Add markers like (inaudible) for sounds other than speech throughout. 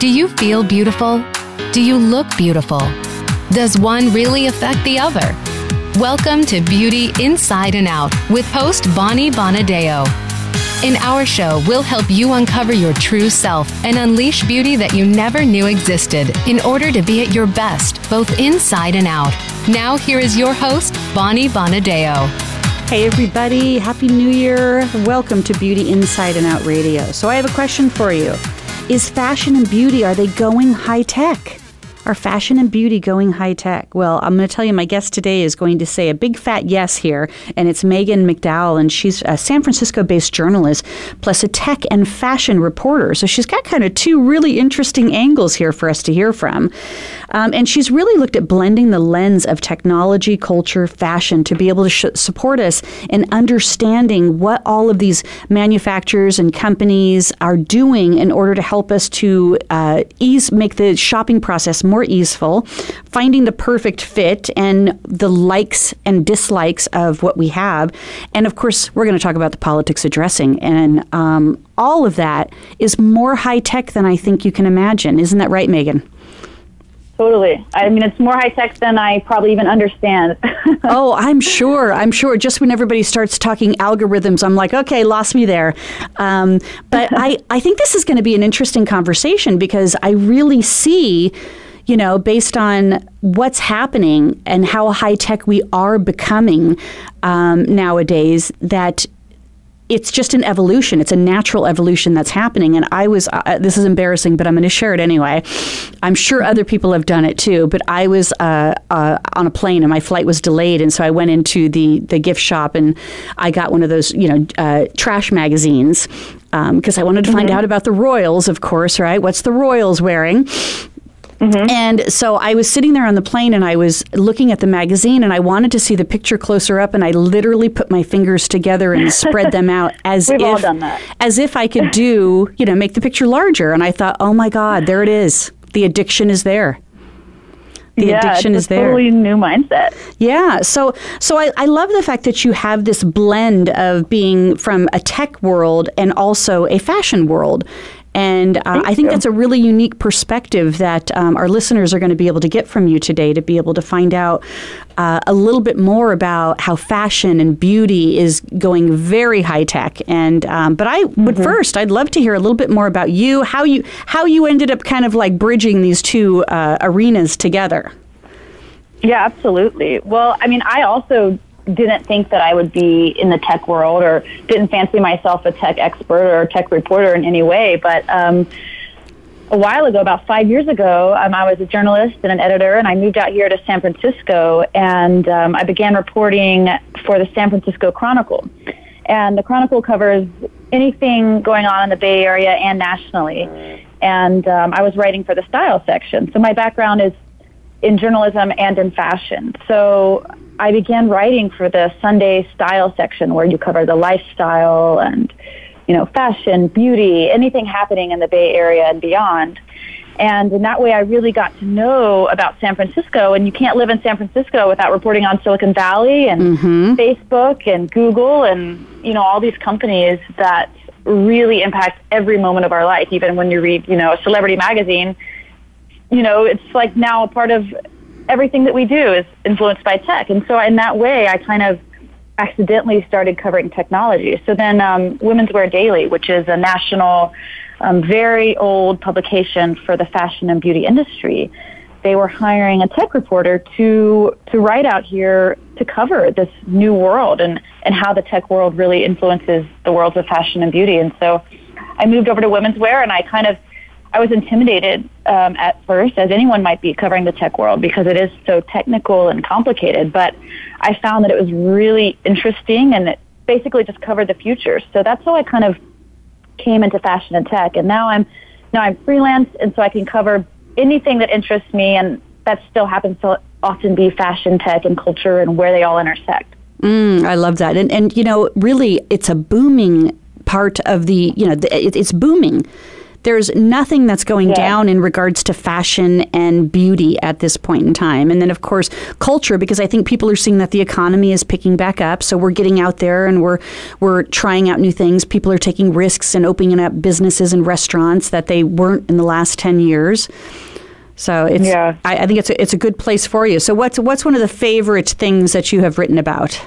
Do you feel beautiful? Do you look beautiful? Does one really affect the other? Welcome to Beauty Inside and Out with host Bonnie Bonadeo. In our show, we'll help you uncover your true self and unleash beauty that you never knew existed in order to be at your best, both inside and out. Now, here is your host, Bonnie Bonadeo. Hey, everybody. Happy New Year. Welcome to Beauty Inside and Out Radio. So, I have a question for you Is fashion and beauty, are they going high tech? Are fashion and beauty going high tech? Well, I'm going to tell you, my guest today is going to say a big fat yes here, and it's Megan McDowell, and she's a San Francisco based journalist, plus a tech and fashion reporter. So she's got kind of two really interesting angles here for us to hear from. Um, and she's really looked at blending the lens of technology, culture, fashion to be able to sh- support us in understanding what all of these manufacturers and companies are doing in order to help us to uh, ease, make the shopping process more easeful, finding the perfect fit and the likes and dislikes of what we have. And of course, we're going to talk about the politics of dressing. And um, all of that is more high tech than I think you can imagine. Isn't that right, Megan? Totally. I mean, it's more high tech than I probably even understand. (laughs) oh, I'm sure. I'm sure. Just when everybody starts talking algorithms, I'm like, okay, lost me there. Um, but (laughs) I, I think this is going to be an interesting conversation because I really see you know, based on what's happening and how high tech we are becoming um, nowadays, that it's just an evolution. It's a natural evolution that's happening. And I was, uh, this is embarrassing, but I'm going to share it anyway. I'm sure other people have done it too, but I was uh, uh, on a plane and my flight was delayed. And so I went into the, the gift shop and I got one of those, you know, uh, trash magazines because um, I wanted to find mm-hmm. out about the Royals, of course, right? What's the Royals wearing? Mm-hmm. And so I was sitting there on the plane and I was looking at the magazine and I wanted to see the picture closer up and I literally put my fingers together and spread them (laughs) out as We've if as if I could do, you know, make the picture larger. And I thought, oh my God, there it is. The addiction is there the yeah, addiction is there. Totally new mindset. Yeah. So so I, I love the fact that you have this blend of being from a tech world and also a fashion world. And uh, I think you. that's a really unique perspective that um, our listeners are going to be able to get from you today to be able to find out uh, a little bit more about how fashion and beauty is going very high tech. And um, but I mm-hmm. would first, I'd love to hear a little bit more about you, how you how you ended up kind of like bridging these two uh, arenas together. Yeah, absolutely. Well, I mean, I also didn't think that I would be in the tech world or didn't fancy myself a tech expert or a tech reporter in any way. But um, a while ago, about five years ago, um, I was a journalist and an editor, and I moved out here to San Francisco, and um, I began reporting for the San Francisco Chronicle. And the Chronicle covers anything going on in the Bay Area and nationally. And um, I was writing for the style section. So my background is in journalism and in fashion. So I began writing for the Sunday style section where you cover the lifestyle and, you know, fashion, beauty, anything happening in the Bay Area and beyond. And in that way, I really got to know about San Francisco. And you can't live in San Francisco without reporting on Silicon Valley and mm-hmm. Facebook and Google and, you know, all these companies that really impact every moment of our life. Even when you read, you know, a celebrity magazine, you know, it's like now a part of everything that we do is influenced by tech. And so in that way, I kind of accidentally started covering technology. So then um, Women's Wear Daily, which is a national, um, very old publication for the fashion and beauty industry, they were hiring a tech reporter to to write out here to cover this new world and and how the tech world really influences the worlds of fashion and beauty. And so I moved over to women's wear and I kind of I was intimidated um, at first, as anyone might be covering the tech world, because it is so technical and complicated. But I found that it was really interesting, and it basically just covered the future. So that's how I kind of came into fashion and tech. And now I'm now I'm freelance, and so I can cover anything that interests me, and that still happens to often be fashion, tech, and culture, and where they all intersect. Mm, I love that, and and you know, really, it's a booming part of the you know, the, it, it's booming there's nothing that's going yeah. down in regards to fashion and beauty at this point in time. And then, of course, culture, because I think people are seeing that the economy is picking back up. So we're getting out there and we're we're trying out new things. People are taking risks and opening up businesses and restaurants that they weren't in the last ten years. So it's yeah. I, I think it's a, it's a good place for you. So what's what's one of the favorite things that you have written about?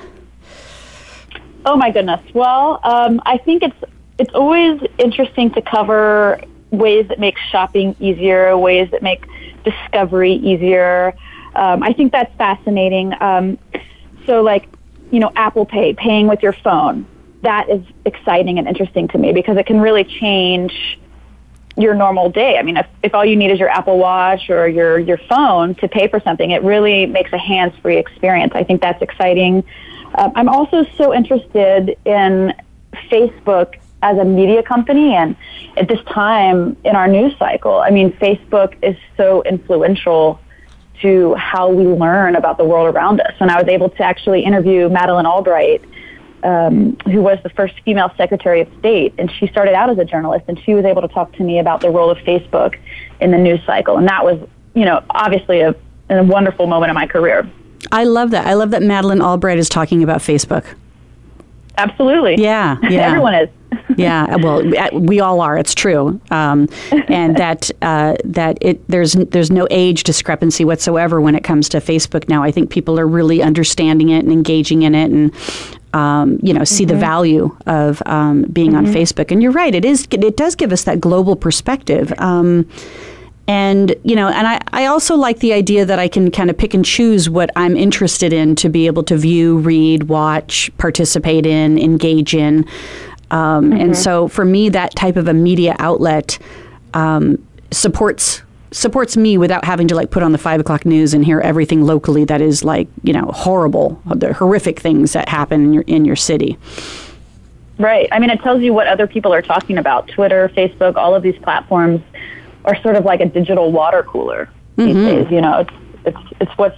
Oh my goodness. Well, um, I think it's it's always interesting to cover ways that make shopping easier, ways that make discovery easier. Um, I think that's fascinating. Um, so, like, you know, Apple Pay, paying with your phone, that is exciting and interesting to me because it can really change your normal day. I mean, if, if all you need is your Apple Watch or your, your phone to pay for something, it really makes a hands free experience. I think that's exciting. Uh, I'm also so interested in Facebook as a media company and at this time in our news cycle. I mean, Facebook is so influential to how we learn about the world around us. And I was able to actually interview Madeleine Albright, um, who was the first female Secretary of State, and she started out as a journalist, and she was able to talk to me about the role of Facebook in the news cycle, and that was, you know, obviously a, a wonderful moment in my career. I love that. I love that Madeline Albright is talking about Facebook. Absolutely. Yeah, (laughs) yeah. Everyone is. (laughs) yeah, well, we all are. It's true, um, and (laughs) that uh, that it there's there's no age discrepancy whatsoever when it comes to Facebook now. I think people are really understanding it and engaging in it, and um, you know, see mm-hmm. the value of um, being mm-hmm. on Facebook. And you're right; it is it does give us that global perspective. Um, and you know and I, I also like the idea that i can kind of pick and choose what i'm interested in to be able to view read watch participate in engage in. Um, mm-hmm. and so for me that type of a media outlet um, supports supports me without having to like put on the five o'clock news and hear everything locally that is like you know horrible the horrific things that happen in your in your city. Right. I mean it tells you what other people are talking about. Twitter facebook all of these platforms are sort of like a digital water cooler these mm-hmm. days. You know, it's it's it's what's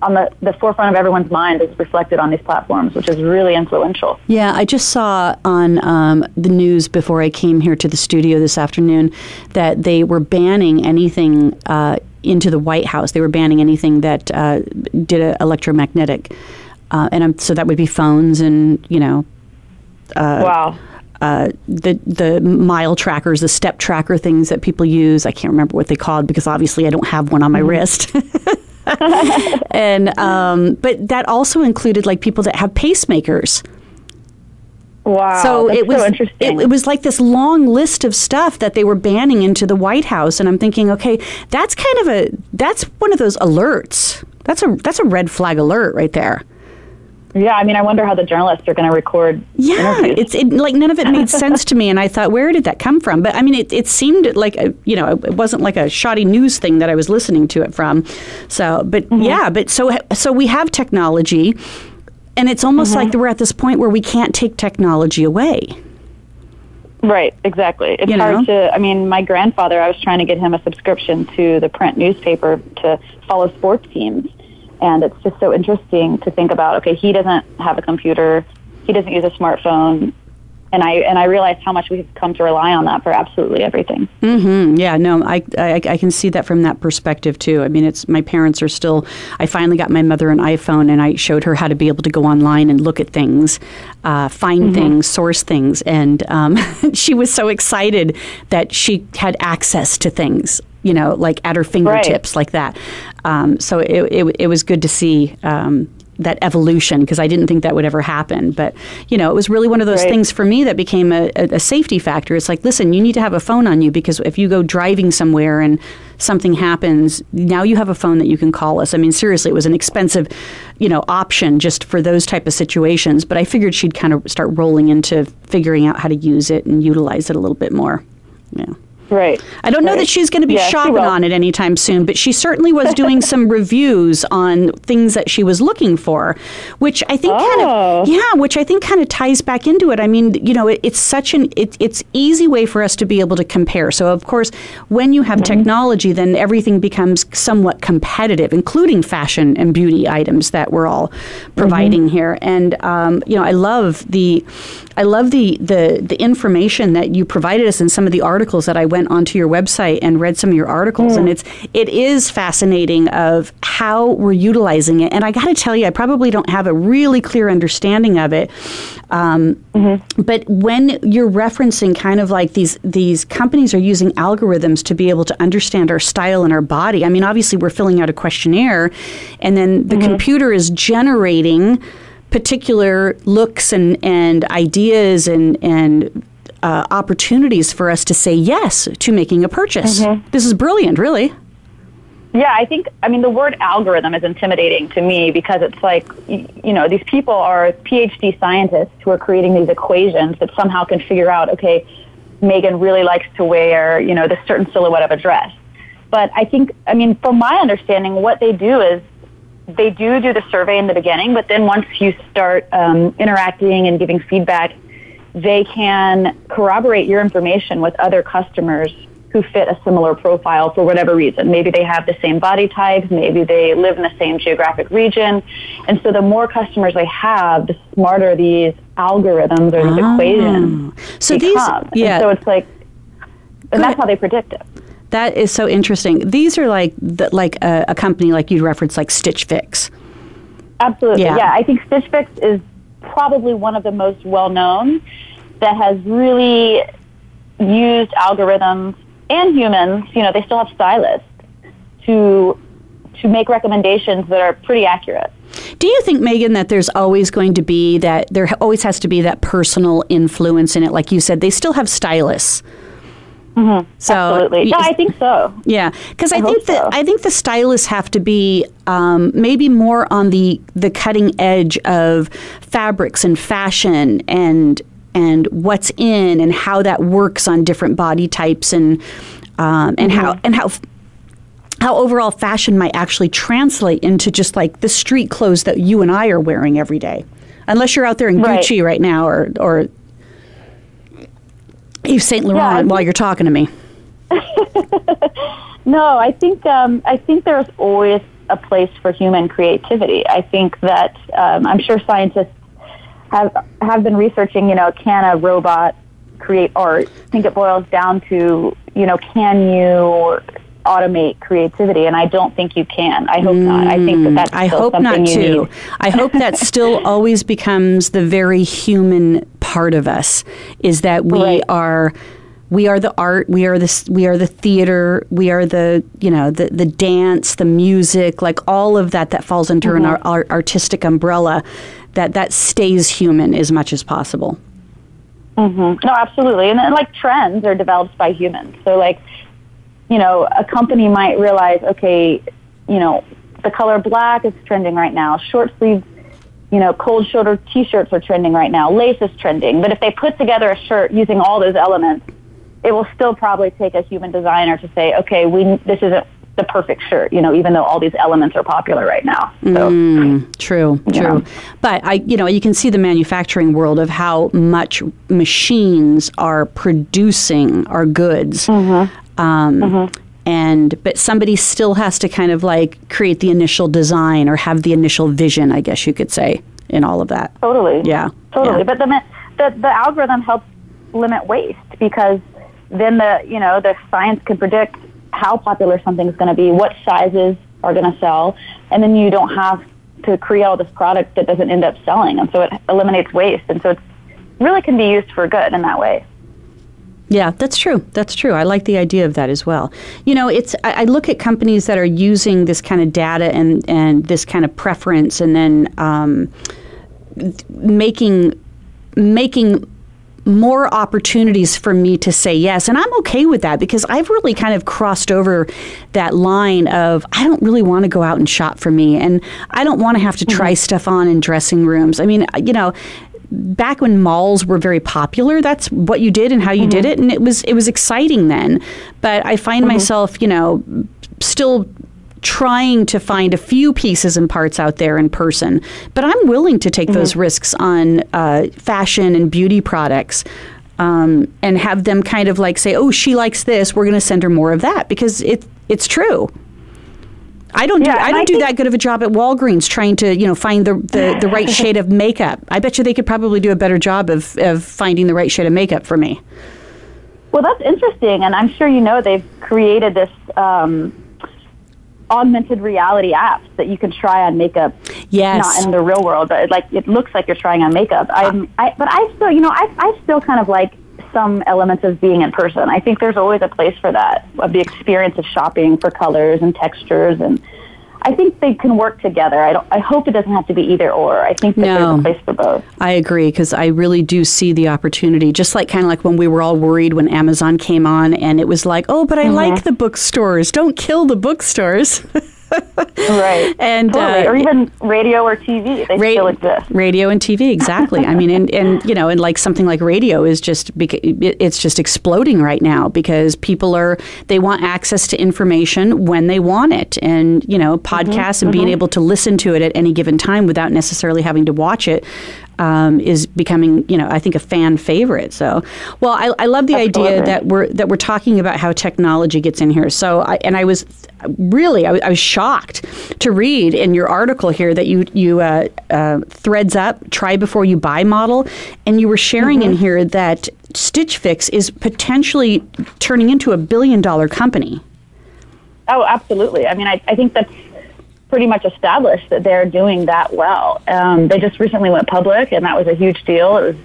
on the, the forefront of everyone's mind is reflected on these platforms, which is really influential. Yeah, I just saw on um, the news before I came here to the studio this afternoon that they were banning anything uh, into the White House. They were banning anything that uh, did a electromagnetic, uh, and I'm, so that would be phones and you know. Uh, wow uh, the the mile trackers, the step tracker things that people use. I can't remember what they called because obviously I don't have one on my mm-hmm. wrist. (laughs) and um, but that also included like people that have pacemakers. Wow. So it was so interesting. It, it, was like this long list of stuff that they were banning into the White House, and I'm thinking, okay, that's kind of a that's one of those alerts. That's a that's a red flag alert right there. Yeah, I mean, I wonder how the journalists are going to record. Yeah, interviews. it's it, like none of it made (laughs) sense to me, and I thought, where did that come from? But I mean, it, it seemed like a, you know, it wasn't like a shoddy news thing that I was listening to it from. So, but mm-hmm. yeah, but so so we have technology, and it's almost mm-hmm. like we're at this point where we can't take technology away. Right, exactly. It's you hard to. I mean, my grandfather, I was trying to get him a subscription to the print newspaper to follow sports teams and it's just so interesting to think about, okay, he doesn't have a computer, he doesn't use a smartphone. And I and I realized how much we've come to rely on that for absolutely everything. Mm-hmm. Yeah, no, I, I, I can see that from that perspective too. I mean, it's my parents are still. I finally got my mother an iPhone, and I showed her how to be able to go online and look at things, uh, find mm-hmm. things, source things, and um, (laughs) she was so excited that she had access to things you know, like at her fingertips, right. like that. Um, so it, it, it, was good to see um, that evolution because I didn't think that would ever happen. But you know, it was really one of those right. things for me that became a, a, safety factor. It's like, listen, you need to have a phone on you because if you go driving somewhere and something happens, now you have a phone that you can call us. I mean, seriously, it was an expensive, you know, option just for those type of situations. But I figured she'd kind of start rolling into figuring out how to use it and utilize it a little bit more. Yeah. Right. I don't know that she's going to be yeah, shopping on it anytime soon, but she certainly was doing some (laughs) reviews on things that she was looking for, which I think oh. kind of yeah, which I think kind of ties back into it. I mean, you know, it, it's such an it, it's easy way for us to be able to compare. So of course, when you have mm-hmm. technology, then everything becomes somewhat competitive, including fashion and beauty items that we're all providing mm-hmm. here. And um, you know, I love the I love the the the information that you provided us in some of the articles that I went went onto your website and read some of your articles, and it's it is fascinating of how we're utilizing it. And I got to tell you, I probably don't have a really clear understanding of it. Um, Mm-hmm. But when you're referencing kind of like these these companies are using algorithms to be able to understand our style and our body. I mean, obviously we're filling out a questionnaire, and then the computer is generating particular looks and and ideas and and uh, opportunities for us to say yes to making a purchase. This is brilliant, really. Yeah, I think, I mean, the word algorithm is intimidating to me because it's like, you know, these people are PhD scientists who are creating these equations that somehow can figure out, okay, Megan really likes to wear, you know, this certain silhouette of a dress. But I think, I mean, from my understanding, what they do is they do do the survey in the beginning, but then once you start um, interacting and giving feedback, they can corroborate your information with other customers who fit a similar profile for whatever reason. Maybe they have the same body type, maybe they live in the same geographic region. And so the more customers they have, the smarter these algorithms or these ah. equations So these- yeah. And so it's like, and that's ahead. how they predict it. That is so interesting. These are like the, like a, a company like you referenced, like Stitch Fix. Absolutely. Yeah. Yeah. I think Stitch Fix is probably one of the most well known that has really used algorithms and humans, you know, they still have stylists to to make recommendations that are pretty accurate. Do you think, Megan, that there's always going to be that there always has to be that personal influence in it? Like you said, they still have stylists. So Absolutely. No, I think so. Yeah, because I, I think that so. I think the stylists have to be um, maybe more on the the cutting edge of fabrics and fashion and and what's in and how that works on different body types and um, and how Mm-hmm. and how. How overall fashion might actually translate into just like the street clothes that you and I are wearing every day, unless you're out there in Right. Gucci right now or or Yves Saint Laurent I while you're talking to me. (laughs) No, I think um, I think there's always a place for human creativity. I think that um, I'm sure scientists have have been researching. You know, can a robot create art? I think it boils down to you know, can you automate creativity? And I don't think you can. I hope not. I think that that's Mm, I still hope something not you too. need. I hope that (laughs) still always becomes the very human part of us is that we Right. are we are the art, we are the we are the theater, we are the you know the the dance, the music, like all of that that falls under Mm-hmm. an ar- ar- artistic umbrella that that stays human as much as possible. mm-hmm. No, absolutely. And then, like, trends are developed by humans. So, like, you know, a company might realize, okay, you know, the color black is trending right now. Short sleeve, you know, cold shoulder t-shirts are trending right now. Lace is trending. But if they put together a shirt using all those elements, it will still probably take a human designer to say, okay, we this isn't the perfect shirt, you know, even though all these elements are popular right now. So, True, Yeah. true. But I, you know, you can see the manufacturing world of how much machines are producing our goods. Mm-hmm. Um, And but somebody still has to kind of like create the initial design or have the initial vision, I guess you could say, in all of that. Totally. Yeah. Totally. Yeah. But the, the the algorithm helps limit waste because then the you know the science can predict how popular something's going to be, what sizes are going to sell, and then you don't have to create all this product that doesn't end up selling, and so it eliminates waste, and so it really can be used for good in that way. Yeah, that's true. That's true. I like the idea of that as well. You know, it's I, I look at companies that are using this kind of data and and this kind of preference, and then um, making making more opportunities for me to say yes. And I'm okay with that because I've really kind of crossed over that line of I don't really want to go out and shop for me and I don't want to have to try stuff on in dressing rooms. I mean, you know, back when malls were very popular, that's what you did and how you did it and it was it was exciting then. But I find myself, you know, still trying to find a few pieces and parts out there in person. But I'm willing to take those risks on uh, fashion and beauty products. Um, and have them kind of like say, "Oh, she likes this. We're going to send her more of that," because it it's true. I don't do I don't I do that good of a job at Walgreens trying to you know find the, the, the right (laughs) shade of makeup. I bet you they could probably do a better job of, of finding the right shade of makeup for me. Well, that's interesting, and I'm sure you know they've created this um, augmented reality apps that you can try on makeup. Yes. Not in the real world, but it, like it looks like you're trying on makeup. I'm, I, but I still, you know, I, I still kind of like some elements of being in person. I think there's always a place for that, of the experience of shopping for colors and textures and I think they can work together. I don't. I hope it doesn't have to be either or. I think that no, there's a place for both. I agree because I really do see the opportunity. Just like kind of like when we were all worried when Amazon came on, and it was like, oh, but I mm-hmm. like the bookstores. Don't kill the bookstores. (laughs) right. (laughs) And totally. uh, or even radio or TV, they ra- still exist. Radio and TV, exactly. I mean, and, (laughs) and you know, and like something like radio is just it's just exploding right now because people are they want access to information when they want it, and you know, podcasts mm-hmm, and being mm-hmm. able to listen to it at any given time without necessarily having to watch it um, is becoming, you know, I think a fan favorite. So, well, I, I love the Absolutely. idea that we're that we're talking about how technology gets in here. So, I, and I was really I, I was shocked to read in your article here that you you uh, uh, ThredUp's try before you buy model, and you were sharing mm-hmm. in here that Stitch Fix is potentially turning into a billion dollar company. Oh, absolutely. I mean, I, I think that's pretty much established that they're doing that well. Um, they just recently went public, and that was a huge deal. It was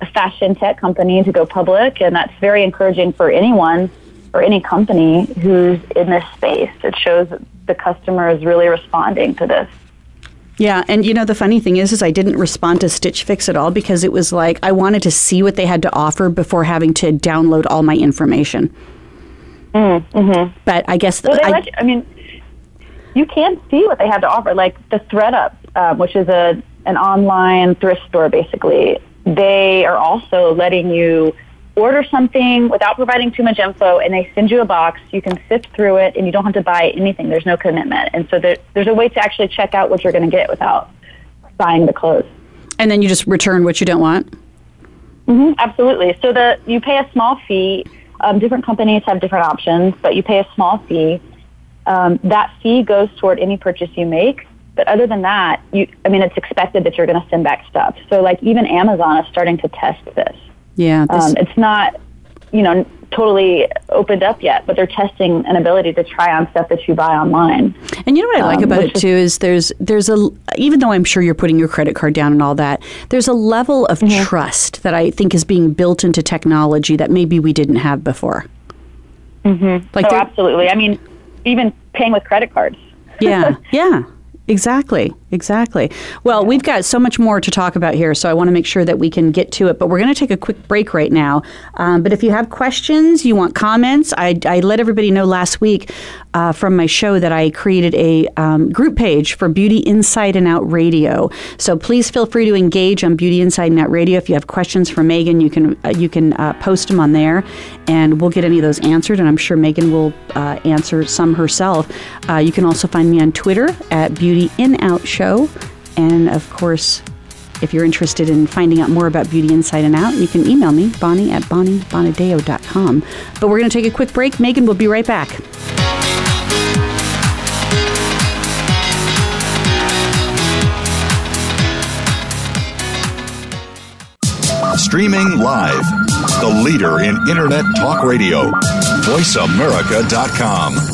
a fashion tech company to go public, and that's very encouraging for anyone or any company who's in this space. It shows that the customer is really responding to this. Yeah, and you know the funny thing is, is I didn't respond to Stitch Fix at all because it was like I wanted to see what they had to offer before having to download all my information. Mm, mm-hmm. But I guess well, I, I mean, you can see what they have to offer. Like the ThredUp, um, which is a an online thrift store, basically. They are also letting you order something without providing too much info, and they send you a box. You can sift through it, and you don't have to buy anything. There's no commitment, and so there, there's a way to actually check out what you're going to get without buying the clothes. And then you just return what you don't want. Mm-hmm, absolutely. So the you pay a small fee. Um, different companies have different options, but you pay a small fee um, that fee goes toward any purchase you make. But other than that, you, I mean, it's expected that you're going to send back stuff. So, like, even Amazon is starting to test this. Yeah. This... Um, it's not, you know, totally opened up yet, but they're testing an ability to try on stuff that you buy online. And you know what I like um, about it too is there's there's a even though I'm sure you're putting your credit card down and all that, there's a level of mm-hmm. trust that I think is being built into technology that maybe we didn't have before. Mm-hmm. Like oh, absolutely. I mean, even paying with credit cards. yeah, (laughs) yeah. Exactly, exactly. Well, we've got so much more to talk about here, so I want to make sure that we can get to it. But we're going to take a quick break right now. Um, but if you have questions, you want comments, I, I let everybody know last week uh, from my show that I created a um, group page for Beauty Inside and Out Radio. So please feel free to engage on Beauty Inside and Out Radio. If you have questions for Megan, you can uh, you can uh, post them on there, and we'll get any of those answered. And I'm sure Megan will uh, answer some herself. Uh, you can also find me on Twitter at Beauty In Out Show. And of course, if you're interested in finding out more about Beauty Inside and Out, you can email me, Bonnie at BonnieBonadeo.com. But we're going to take a quick break. Megan will be right back. Streaming live, the leader in Internet Talk Radio, VoiceAmerica.com.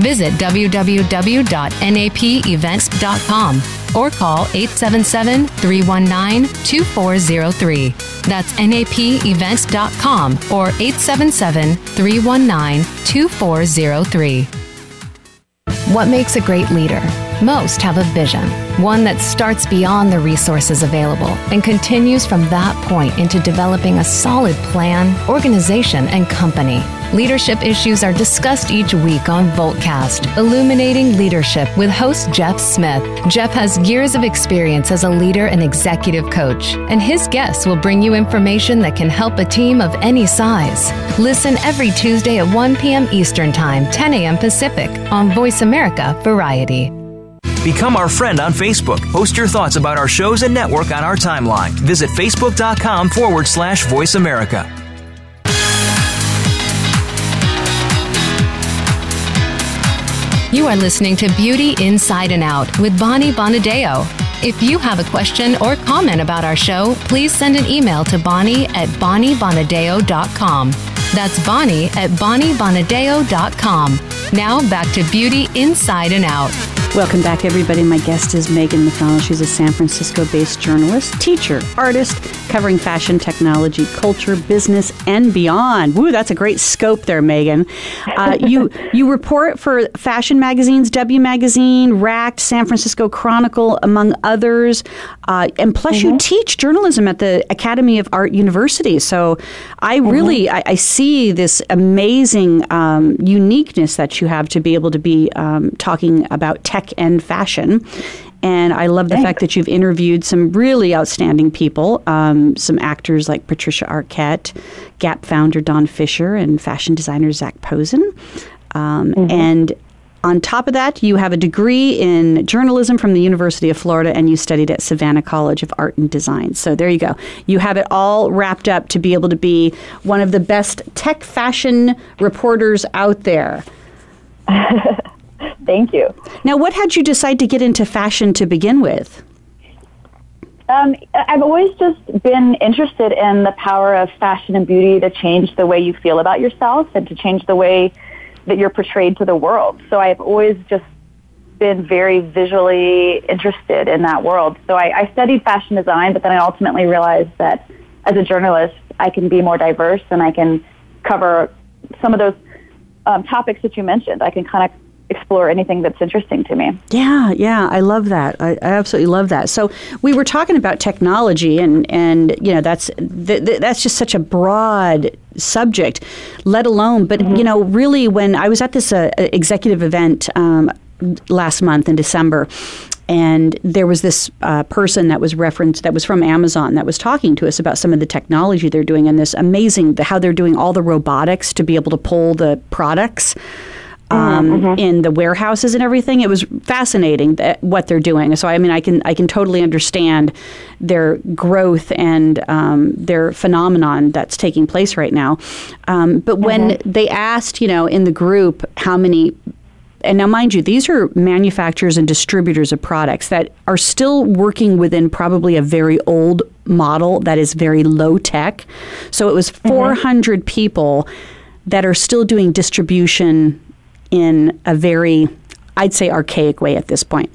Visit www.napevents.com or call 877 319 2403. That's napevents.com or 877 319 2403. What makes a great leader? Most have a vision, one that starts beyond the resources available and continues from that point into developing a solid plan, organization, and company. Leadership issues are discussed each week on Voltcast, Illuminating Leadership with host Jeff Smith. Jeff has years of experience as a leader and executive coach, and his guests will bring you information that can help a team of any size. Listen every Tuesday at 1 p.m. Eastern Time, 10 a.m. Pacific on Voice America Variety. Become our friend on Facebook. Post your thoughts about our shows and network on our timeline. Visit facebook.com forward slash voice America. You are listening to Beauty Inside and Out with Bonnie Bonadeo. If you have a question or comment about our show, please send an email to Bonnie at BonnieBonadeo.com. That's Bonnie at BonnieBonadeo.com. Now back to Beauty Inside and Out. Welcome back, everybody. My guest is Megan McDowell. She's a San Francisco based journalist, teacher, artist, covering fashion, technology, culture, business, and beyond. Woo, that's a great scope there, Megan. Uh, (laughs) you, you report for fashion magazines, W Magazine, Racked, San Francisco Chronicle, among others. Uh, and plus, mm-hmm. you teach journalism at the Academy of Art University. So I mm-hmm. really I, I, see this amazing um, uniqueness that you have to be able to be um, talking about tech tech and fashion. And I love the Thanks. fact that you've interviewed some really outstanding people, um, some actors like Patricia Arquette, Gap founder Don Fisher, and fashion designer Zac Posen. Um, mm-hmm. And on top of that, you have a degree in journalism from the University of Florida and you studied at Savannah College of Art and Design. So there you go. You have it all wrapped up to be able to be one of the best tech fashion reporters out there. (laughs) (laughs) Thank you. Now, what had you decide to get into fashion to begin with? Um, I've always just been interested in the power of fashion and beauty to change the way you feel about yourself and to change the way that you're portrayed to the world. So I've always just been very visually interested in that world. So I, I studied fashion design, but then I ultimately realized that as a journalist, I can be more diverse and I can cover some of those um, topics that you mentioned. I can kind of explore anything that's interesting to me. Yeah, yeah, I love that. I, I absolutely love that. So we were talking about technology, and and you know that's th- th- that's just such a broad subject, let alone. But mm-hmm. you know, really, when I was at this uh, executive event um, last month in December. And there was this uh, person that was referenced that was from Amazon that was talking to us about some of the technology they're doing and this amazing how they're doing all the robotics to be able to pull the products um, mm-hmm. in the warehouses and everything. It was fascinating that, what they're doing. So I mean, I can I can totally understand their growth and um, their phenomenon that's taking place right now. Um, but when mm-hmm. they asked, you know, in the group how many and now, mind you, these are manufacturers and distributors of products that are still working within probably a very old model that is very low tech. So it was 400 mm-hmm. people that are still doing distribution in a very, I'd say, archaic way at this point.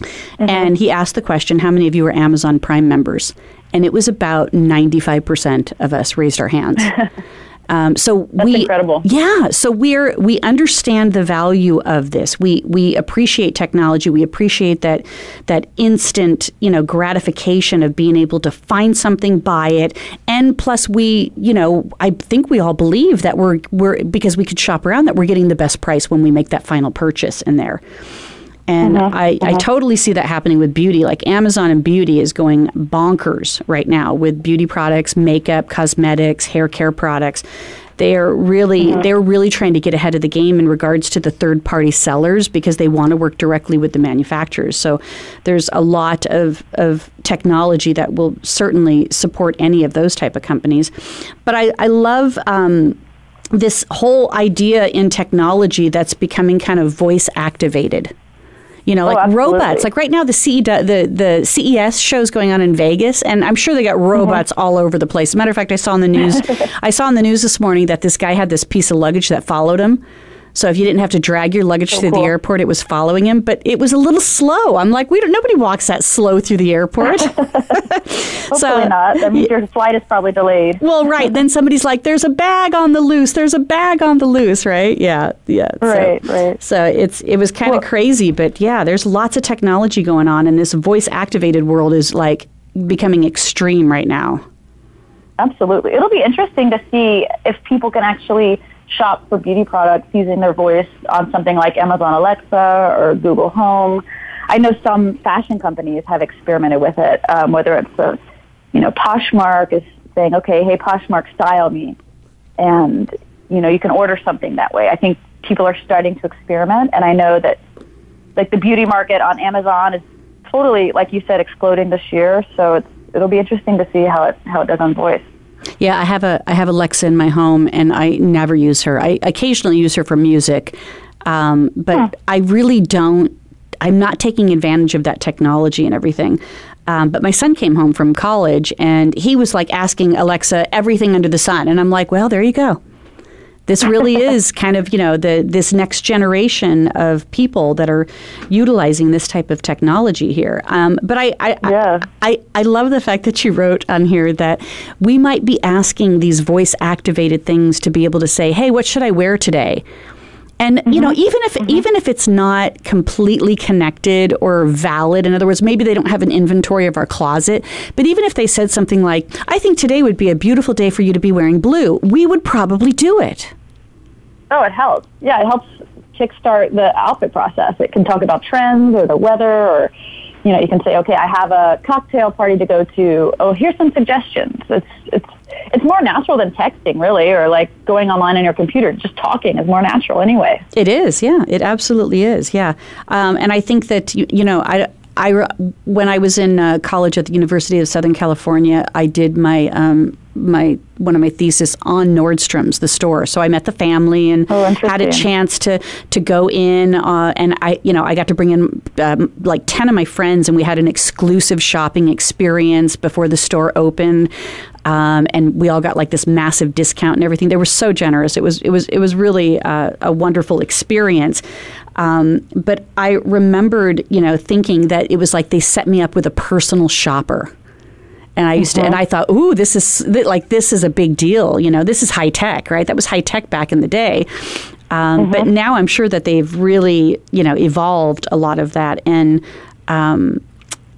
Mm-hmm. And he asked the question, How many of you are Amazon Prime members? And it was about 95% of us raised our hands. (laughs) Um, so That's we, incredible. Yeah. So we're we understand the value of this. We we appreciate technology. We appreciate that that instant you know gratification of being able to find something, buy it, and plus we you know I think we all believe that we're we're because we could shop around that we're getting the best price when we make that final purchase in there. And uh-huh, I, uh-huh. I totally see that happening with beauty. Like Amazon and beauty is going bonkers right now with beauty products, makeup, cosmetics, hair care products. They're really uh-huh. they're really trying to get ahead of the game in regards to the third party sellers because they want to work directly with the manufacturers. So there's a lot of, of technology that will certainly support any of those type of companies. But I, I love um, this whole idea in technology that's becoming kind of voice activated you know, oh, like robots. Like right now, the CE, the the CES shows going on in Vegas, and I'm sure they got mm-hmm. robots mm-hmm. all over the place. As a matter of fact, I saw in the news, (laughs) I saw in the news this morning that this guy had this piece of luggage that followed him. So if you didn't have to drag your luggage So through cool. the airport, it was following him. But it was a little slow. I'm like, we don't. Nobody walks that slow through the airport. (laughs) (laughs) Hopefully not. That means your flight is probably delayed. Well, right. Then somebody's like, "There's a bag on the loose. There's a bag on the loose." Right? Yeah, yeah. So- Right, right. So it's it was kind of Well- crazy, but yeah, there's lots of technology going on, and this voice activated world is like becoming extreme right now. Absolutely. It'll be interesting to see if people can actually shop for beauty products using their voice on something like Amazon Alexa or Google Home. I know some fashion companies have experimented with it, um, whether it's a, you know, Poshmark is saying, okay, hey, Poshmark, style me. And, you know, you can order something that way. I think people are starting to experiment, and I know that, like, the beauty market on Amazon is totally, like you said, exploding this year. So it's, it'll be interesting to see how it, how it does on voice. Yeah, I have a I have Alexa in my home, and I never use her. I occasionally use her for music, um, but I really don't. I'm not taking advantage of that technology and everything. Um, but my son came home from college, and he was like asking Alexa everything under the sun, and I'm like, well, there you go. This really (laughs) is kind of you know the this next generation of people that are utilizing this type of technology here. Um, but I I, Yeah. I I love the fact that you wrote on here that we might be asking these voice activated things to be able to say, hey, what should I wear today? And you know, mm-hmm. even if mm-hmm. even if it's not completely connected or valid, in other words, maybe they don't have an inventory of our closet, but even if they said something like, "I think today would be a beautiful day for you to be wearing blue," we would probably do it. Oh, it helps. Yeah, it helps kickstart the outfit process. It can talk about trends or the weather, or you know, you can say, okay, I have a cocktail party to go to. Oh, here's some suggestions. It's it's it's more natural than texting, really, or like going online on your computer. Just talking is more natural anyway. It is, yeah. It absolutely is, yeah. Um, and I think that you, you know, I, I when I was in uh, college at the University of Southern California, I did my um, my one of my thesis on Nordstrom's, the store. So I met the family and Oh, had a chance to to go in, uh, and I, you know, I got to bring in um, like ten of my friends, and we had an exclusive shopping experience before the store opened. Um, and we all got like this massive discount and everything. They were so generous. It was it was it was really uh, a wonderful experience. Um, but I remembered, you know, thinking that it was like they set me up with a personal shopper. And I used to, and I thought, ooh, this is th- like this is a big deal. You know, this is high tech, right? That was high tech back in the day. Um, But now I'm sure that they've really, you know, evolved a lot of that, and um,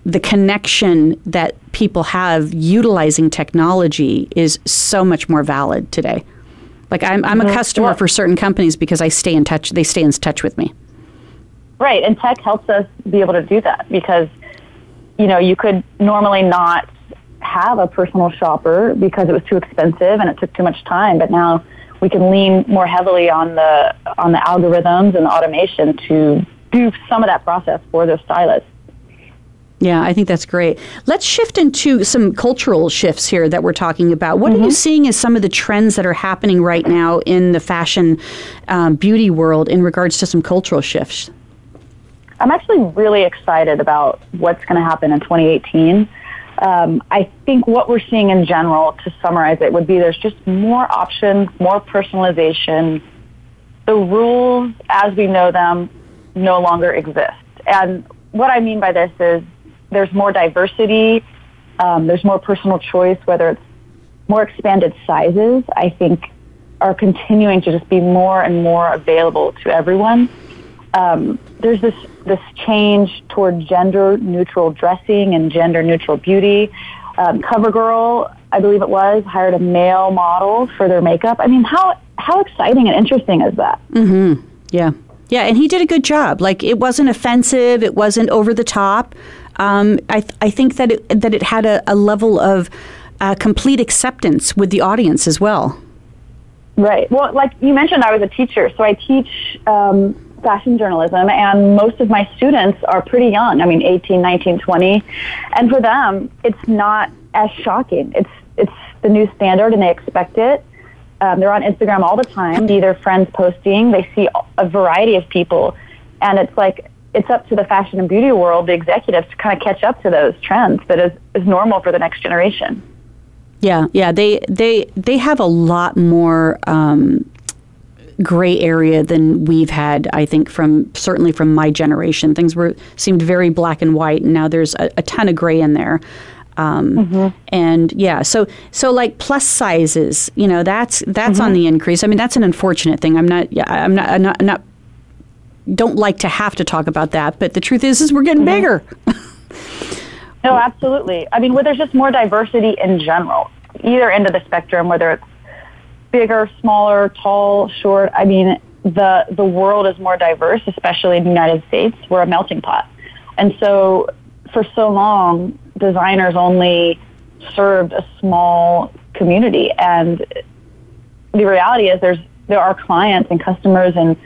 the connection that people have utilizing technology is so much more valid today. Like I'm, I'm a customer Yeah. for certain companies because I stay in touch. They stay in touch with me. Right, and tech helps us be able to do that because, you know, you could normally not have a personal shopper because it was too expensive and it took too much time. But now we can lean more heavily on the on the algorithms and the automation to do some of that process for those stylists. Yeah, I think that's great. Let's shift into some cultural shifts here that we're talking about. What are you seeing as some of the trends that are happening right now in the fashion um, beauty world in regards to some cultural shifts? I'm actually really excited about what's going to happen in 2018. Um, I think what we're seeing in general, to summarize it, would be there's just more options, more personalization. The rules as we know them no longer exist. And what I mean by this is there's more diversity, um, there's more personal choice, whether it's more expanded sizes, I think are continuing to just be more and more available to everyone um, there's this this change toward gender neutral dressing and gender neutral beauty. Um, CoverGirl, I believe it was, hired a male model for their makeup. I mean, how how exciting and interesting is that? Yeah. Yeah, and he did a good job. Like it wasn't offensive, it wasn't over the top. Um, I, th- I think that it, that it had a, a level of uh, complete acceptance with the audience as well. Right. Well, like you mentioned, I was a teacher, so I teach um, fashion journalism, and most of my students are pretty young. I mean, 18, 19, 20. And for them, it's not as shocking. It's, it's the new standard, and they expect it. Um, they're on Instagram all the time, see their friends posting. They see a variety of people, and it's like it's up to the fashion and beauty world, the executives, to kind of catch up to those trends that is, is normal for the next generation. Yeah, yeah, they they they have a lot more um, gray area than we've had. I think from certainly from my generation, things were seemed very black and white, and now there's a, a ton of gray in there. Um, mm-hmm. And yeah, so so like plus sizes, you know, that's that's mm-hmm. on the increase. I mean, that's an unfortunate thing. I'm not. I'm not. I'm not. I'm not don't like to have to talk about that, but the truth is, is we're getting mm-hmm. bigger. (laughs) no, absolutely. I mean, where there's just more diversity in general, either end of the spectrum, whether it's bigger, smaller, tall, short. I mean, the the world is more diverse, especially in the United States. We're a melting pot, and so for so long, designers only served a small community, and the reality is there's there are clients and customers and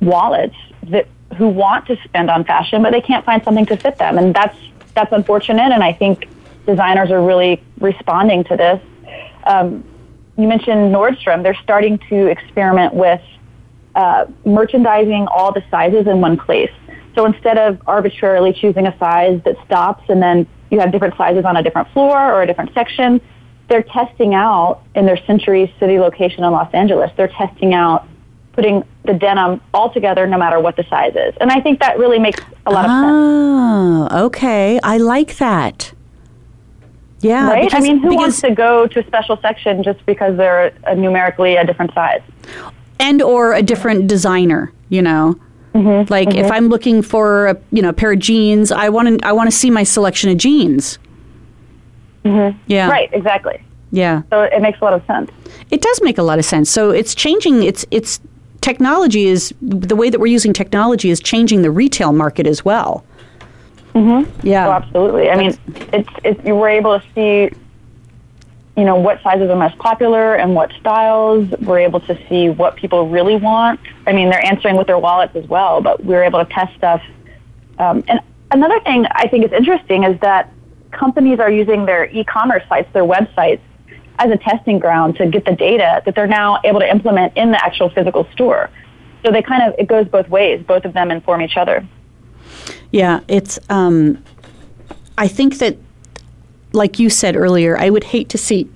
wallets that who want to spend on fashion, but they can't find something to fit them, and that's that's unfortunate. And I think designers are really responding to this. Um, you mentioned Nordstrom; they're starting to experiment with uh, merchandising all the sizes in one place. So instead of arbitrarily choosing a size that stops and then you have different sizes on a different floor or a different section, they're testing out in their Century City location in Los Angeles. They're testing out putting the denim all together no matter what the size is. And I think that really makes a lot of sense. Oh, okay. I like that. Yeah. Right? Because, I mean, who wants to go to a special section just because they're a numerically a different size? And or a different designer, you know? Mm-hmm, like mm-hmm. if I'm looking for a you know a pair of jeans, I want to I want to see my selection of jeans. Mm-hmm. Yeah. Right. Exactly. Yeah. So it makes a lot of sense. It does make a lot of sense. So it's changing. It's it's technology is the way that we're using technology is changing the retail market as well. Mm-hmm. Yeah. Oh, absolutely. I mean, it's it's you were able to see you know what sizes are most popular and what styles. We're able to see what people really want. I mean, they're answering with their wallets as well, but we are able to test stuff. Um, and another thing I think is interesting is that companies are using their e-commerce sites, their websites, as a testing ground to get the data that they're now able to implement in the actual physical store. So they kind of it goes both ways. Both of them inform each other. Yeah, it's. Um, I think that like you said earlier, I would hate to see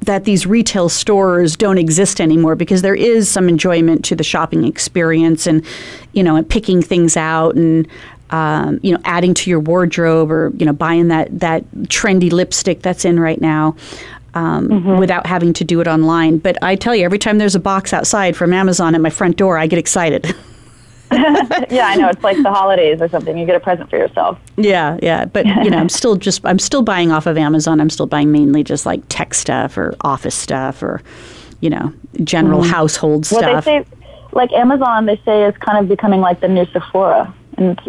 that these retail stores don't exist anymore because there is some enjoyment to the shopping experience and you know and picking things out and um, you know adding to your wardrobe or you know buying that that trendy lipstick that's in right now um, mm-hmm. without having to do it online. But I tell you, every time there's a box outside from Amazon at my front door, I get excited. (laughs) (laughs) yeah, I know. It's like the holidays or something. You get a present for yourself. Yeah, yeah. But you know, I'm still just I'm still buying off of Amazon. I'm still buying mainly just like tech stuff or office stuff or you know general mm. household well, stuff. They say, like Amazon, they say is kind of becoming like the new Sephora, and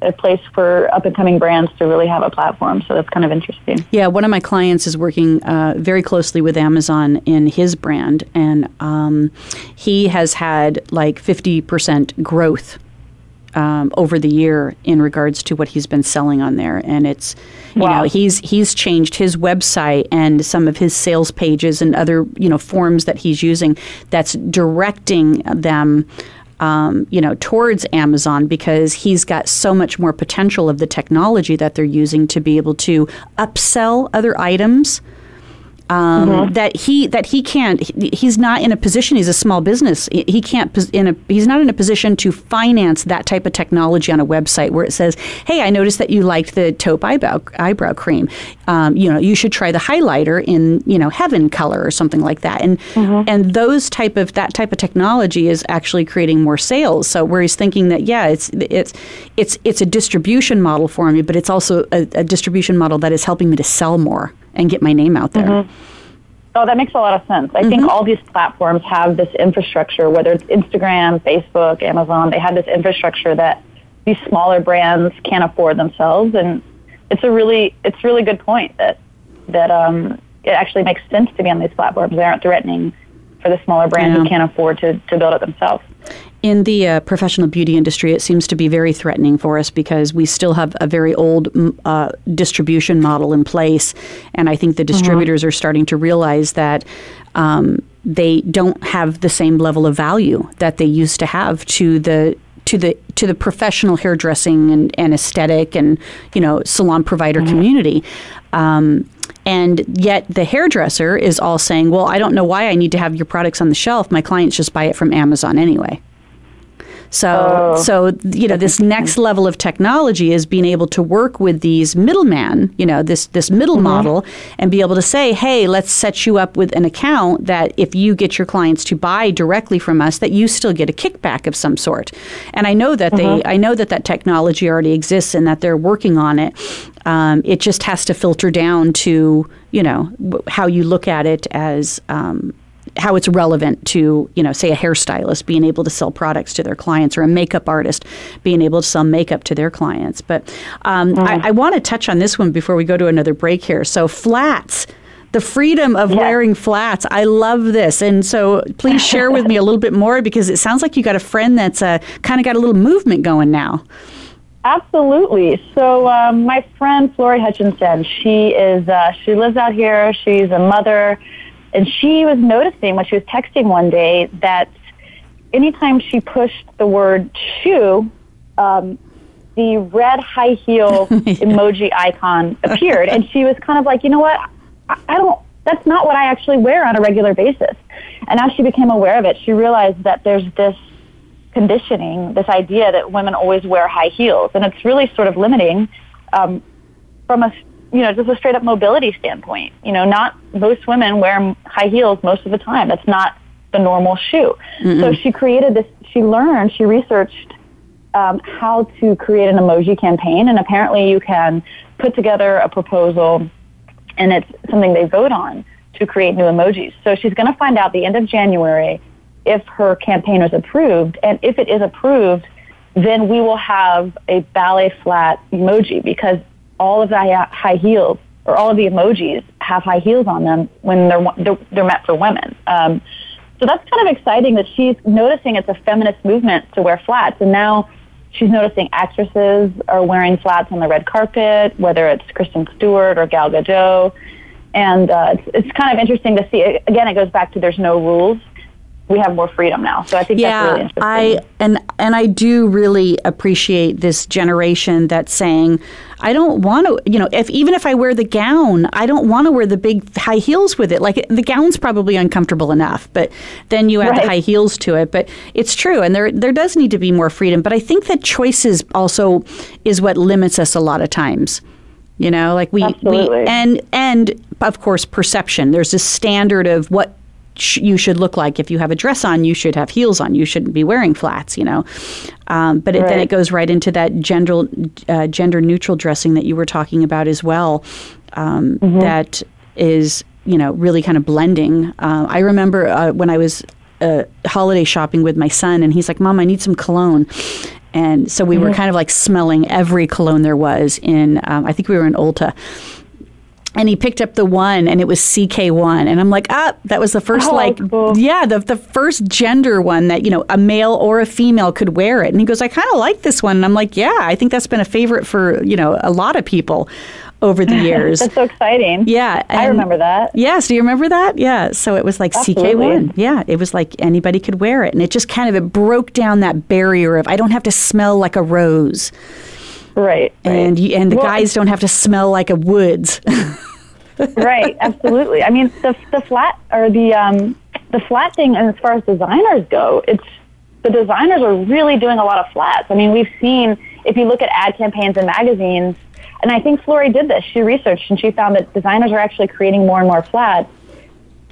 a place for up and coming brands to really have a platform. So that's kind of interesting. Yeah, one of my clients is working uh, very closely with Amazon in his brand, and um, he has had like 50% growth. Um, over the year, in regards to what he's been selling on there, and it's, you wow. know, he's he's changed his website and some of his sales pages and other you know forms that he's using. That's directing them um, you know, towards Amazon because he's got so much more potential of the technology that they're using to be able to upsell other items um, mm-hmm. that he that he can't. He's not in a position. He's a small business. He can't. In a, he's not in a position to finance that type of technology on a website where it says, "Hey, I noticed that you liked the taupe eyebrow eyebrow cream. Um, you know, you should try the highlighter in you know heaven color or something like that." And mm-hmm. and those type of that type of technology is actually creating more sales. So where he's thinking that yeah, it's it's it's it's a distribution model for me, but it's also a, a distribution model that is helping me to sell more and get my name out there. Mm-hmm. Oh, that makes a lot of sense. I mm-hmm. think all these platforms have this infrastructure, whether it's Instagram, Facebook, Amazon, they have this infrastructure that these smaller brands can't afford themselves. And it's a really, it's really good point that, that um, it actually makes sense to be on these platforms. They aren't threatening for the smaller brands yeah. who can't afford to, to build it themselves in the uh, professional beauty industry, it seems to be very threatening for us because we still have a very old uh, distribution model in place. And I think the mm-hmm. distributors mm-hmm. are starting to realize that um, they don't have the same level of value that they used to have to the to the to the professional hairdressing and, and aesthetic and you know salon provider mm-hmm. community. Um, And yet the hairdresser is all saying, well, I don't know why I need to have your products on the shelf. My clients just buy it from Amazon anyway. So, Oh. so you know, this next level of technology is being able to work with these middlemen, you know, this this middle Mm-hmm. model, and be able to say, hey, let's set you up with an account that if you get your clients to buy directly from us, that you still get a kickback of some sort. And I know that Mm-hmm. they, I know that that technology already exists and that they're working on it. Um, it just has to filter down to you know w- how you look at it as. Um, how it's relevant to, you know, say a hairstylist being able to sell products to their clients or a makeup artist being able to sell makeup to their clients. But um, I, I want to touch on this one before we go to another break here. So, flats. The freedom of wearing flats. I love this. And so please share with me a little bit more because it sounds like you got a friend that's uh, kind of got a little movement going now. Absolutely. So um, my friend Florie Hutchinson, she is uh, she lives out here. She's a mother, and she was noticing when she was texting one day that anytime she pushed the word shoe, um, the red high heel (laughs) emoji icon appeared, and she was kind of like, you know what, I, I don't. That's not what I actually wear on a regular basis. And as she became aware of it, she realized that there's this conditioning, this idea that women always wear high heels, and it's really sort of limiting um, from a you know just a straight up mobility standpoint. You know, not most women wear high heels most of the time. That's not the normal shoe. So she created this. She learned. She researched um, how to create an emoji campaign, and apparently you can put together a proposal, and it's something they vote on to create new emojis. So she's going to find out the end of January if her campaign is approved, and if it is approved, then we will have a ballet flat emoji because all of the high heels or all of the emojis have high heels on them when they're they're, they're meant for women. Um, so that's kind of exciting that she's noticing it's a feminist movement to wear flats, and now she's noticing actresses are wearing flats on the red carpet, whether it's Kristen Stewart or Gal Gadot, and uh, it's, it's kind of interesting to see. Again, it goes back to there's no rules. We have more freedom now, so I think that's really interesting. I and and I do really appreciate this generation that's saying, I don't want to, you know, if even if I wear the gown, I don't want to wear the big high heels with it. Like the gown's probably uncomfortable enough, but then you add the high heels to it. But it's true, and there there does need to be more freedom. But I think that choices also is what limits us a lot of times. You know, like we, we and and of course perception. There's this standard of what sh- you should look like. If you have a dress on, you should have heels on. You shouldn't be wearing flats. You know, um, but it, then it goes right into that gender uh, gender neutral dressing that you were talking about as well. Um, that is you know really kind of blending. Uh, I remember uh, when I was uh, holiday shopping with my son, and he's like, "Mom, I need some cologne." And so we were kind of like smelling every cologne there was in, um, I think we were in Ulta. And he picked up the one and it was CK1. And I'm like, ah, that was the first, Oh, like, cool. yeah, the, the first gender one that, you know, a male or a female could wear it. And he goes, I kind of like this one. And I'm like, yeah, I think that's been a favorite for, you know, a lot of people over the (laughs) years. that's so exciting. Yeah, I remember that. Yes, do you remember that? Yeah, so it was like Absolutely. CK1. Yeah, it was like anybody could wear it, and it just kind of it broke down that barrier of I don't have to smell like a rose, Right. and you, and the Well, guys don't have to smell like a woods. (laughs) right, absolutely. I mean, the the flat or the um, the flat thing, and as far as designers go, it's the designers are really doing a lot of flats. I mean, we've seen if you look at ad campaigns and magazines, and I think Florie did this. She researched and she found that designers are actually creating more and more flats,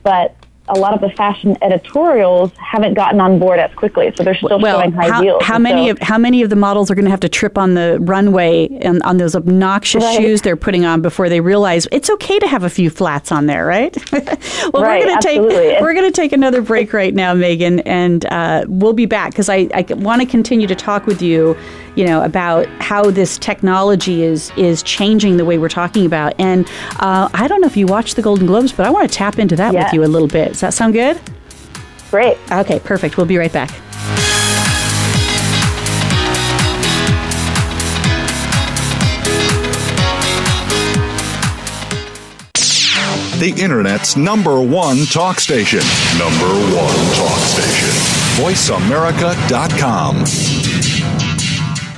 but a lot of the fashion editorials haven't gotten on board as quickly, so they're still well, showing high how, heels. how many so- of how many of the models are going to have to trip on the runway and on those obnoxious Right. shoes they're putting on before they realize it's okay to have a few flats on there, right? (laughs) well, Right, we're going to take we're going to take another break right now, Megan, and uh, we'll be back because I, I want to continue to talk with you, you know, about how this technology is is changing the way we're talking about. And uh, I don't know if you watch the Golden Globes, but I want to tap into that with you a little bit. Does that sound good? Great. Okay, perfect. We'll be right back. The Internet's number one talk station. Number one talk station. VoiceAmerica.com.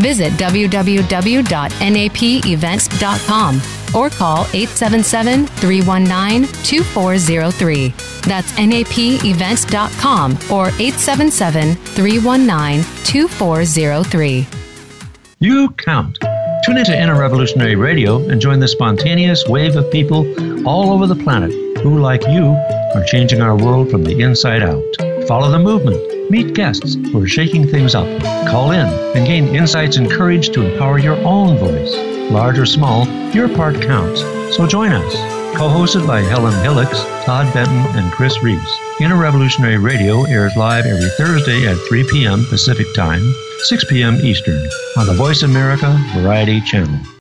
Visit www.napevents.com or call 877 319 2403. That's napevents.com or 877 319 2403. You count. Tune into Inner Revolutionary Radio and join the spontaneous wave of people all over the planet who, like you, are changing our world from the inside out. Follow the movement. Meet guests who are shaking things up. Call in and gain insights and courage to empower your own voice. Large or small, your part counts. So join us. Co-hosted by Helen Hillocks, Todd Benton, and Chris Reeves. Inner Revolutionary Radio airs live every Thursday at 3 p.m. Pacific Time, 6 p.m. Eastern on the Voice America Variety Channel.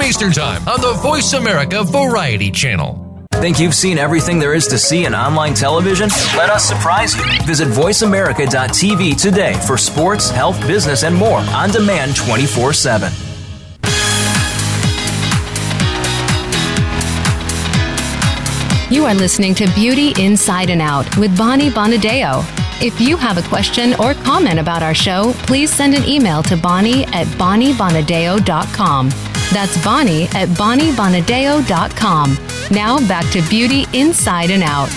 Eastern Time on the Voice America Variety Channel. Think you've seen everything there is to see in online television? Let us surprise you. Visit VoiceAmerica.tv today for sports, health, business, and more on demand 24 7. You are listening to Beauty Inside and Out with Bonnie Bonadeo. If you have a question or comment about our show, please send an email to Bonnie at BonnieBonadeo.com. That's Bonnie at BonnieBonadeo.com. Now back to Beauty Inside and Out.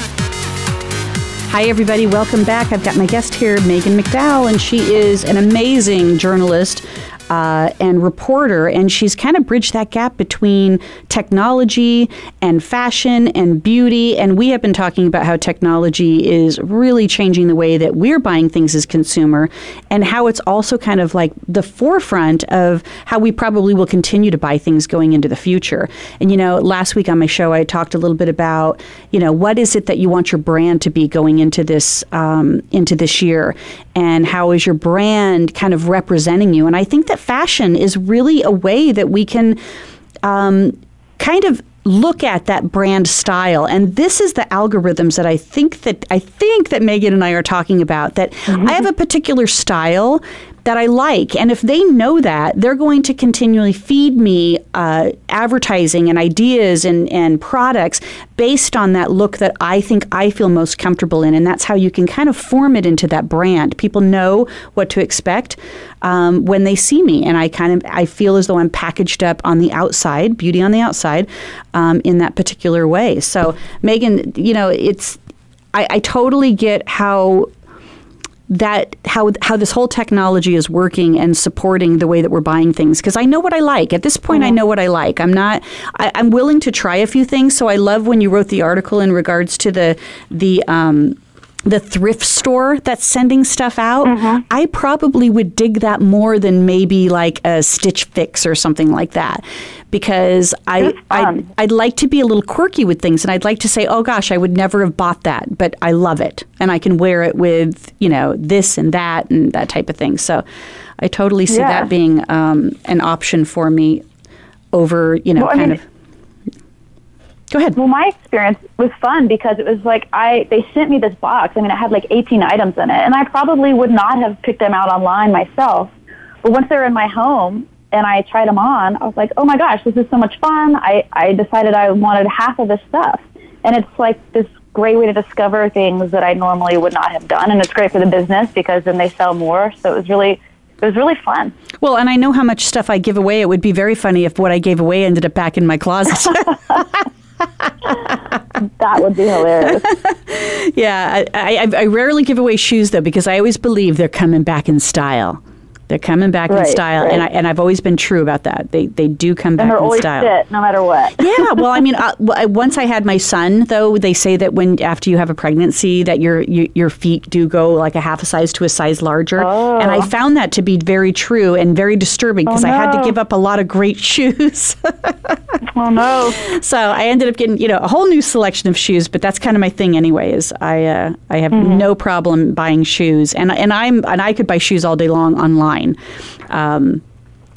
Hi, everybody. Welcome back. I've got my guest here, Megan McDowell, and she is an amazing journalist uh, and reporter, and she's kind of bridged that gap between technology and fashion and beauty. And we have been talking about how technology is really changing the way that we're buying things as consumer, and how it's also kind of like the forefront of how we probably will continue to buy things going into the future. And you know, last week on my show, I talked a little bit about you know what is it that you want your brand to be going into this um, into this year, and how is your brand kind of representing you? And I think that fashion is really a way that we can um, kind of look at that brand style and this is the algorithms that i think that i think that megan and i are talking about that mm-hmm. i have a particular style that I like. And if they know that, they're going to continually feed me uh, advertising and ideas and, and products based on that look that I think I feel most comfortable in. And that's how you can kind of form it into that brand. People know what to expect um, when they see me. And I kind of I feel as though I'm packaged up on the outside, beauty on the outside, um, in that particular way. So, Megan, you know, it's I, I totally get how that how how this whole technology is working and supporting the way that we're buying things. Because I know what I like. At this point mm-hmm. I know what I like. I'm not I, am willing to try a few things. So I love when you wrote the article in regards to the the um, the thrift store that's sending stuff out, mm-hmm. I probably would dig that more than maybe like a Stitch Fix or something like that. Because I, I'd, I'd like to be a little quirky with things and I'd like to say, oh gosh, I would never have bought that, but I love it. And I can wear it with, you know, this and that and that type of thing. So I totally see yeah. that being um, an option for me over, you know, well, kind I mean, of Go ahead. Well, my experience was fun because it was like I they sent me this box. I mean, it had like 18 items in it, and I probably would not have picked them out online myself. But once they were in my home and I tried them on, I was like, oh my gosh, this is so much fun. I I decided I wanted half of this stuff, and it's like this great way to discover things that I normally would not have done, and it's great for the business because then they sell more. So it was really it was really fun. Well, and I know how much stuff I give away. It would be very funny if what I gave away ended up back in my closet. (laughs) (laughs) (laughs) that would be hilarious. (laughs) yeah, I, I, I, rarely give away shoes though because I always believe they're coming back in style. They're coming back in style, right. and I and I've always been true about that. They they do come back And they're in always style. fit, no matter what. (laughs) yeah, well, I mean, (laughs) uh, I- once I had my son, though, they say that when after you have a pregnancy, that your your, your feet do go like a half a size to a size larger, oh. and I found that to be very true and very disturbing because I had to give up a lot of great (laughs) shoes. Oh no. so I ended up getting you know a whole new selection of shoes, but that's kind of my thing anyway. Is I uh, I have no problem buying shoes, and and I'm and I could buy shoes all day long online. Um,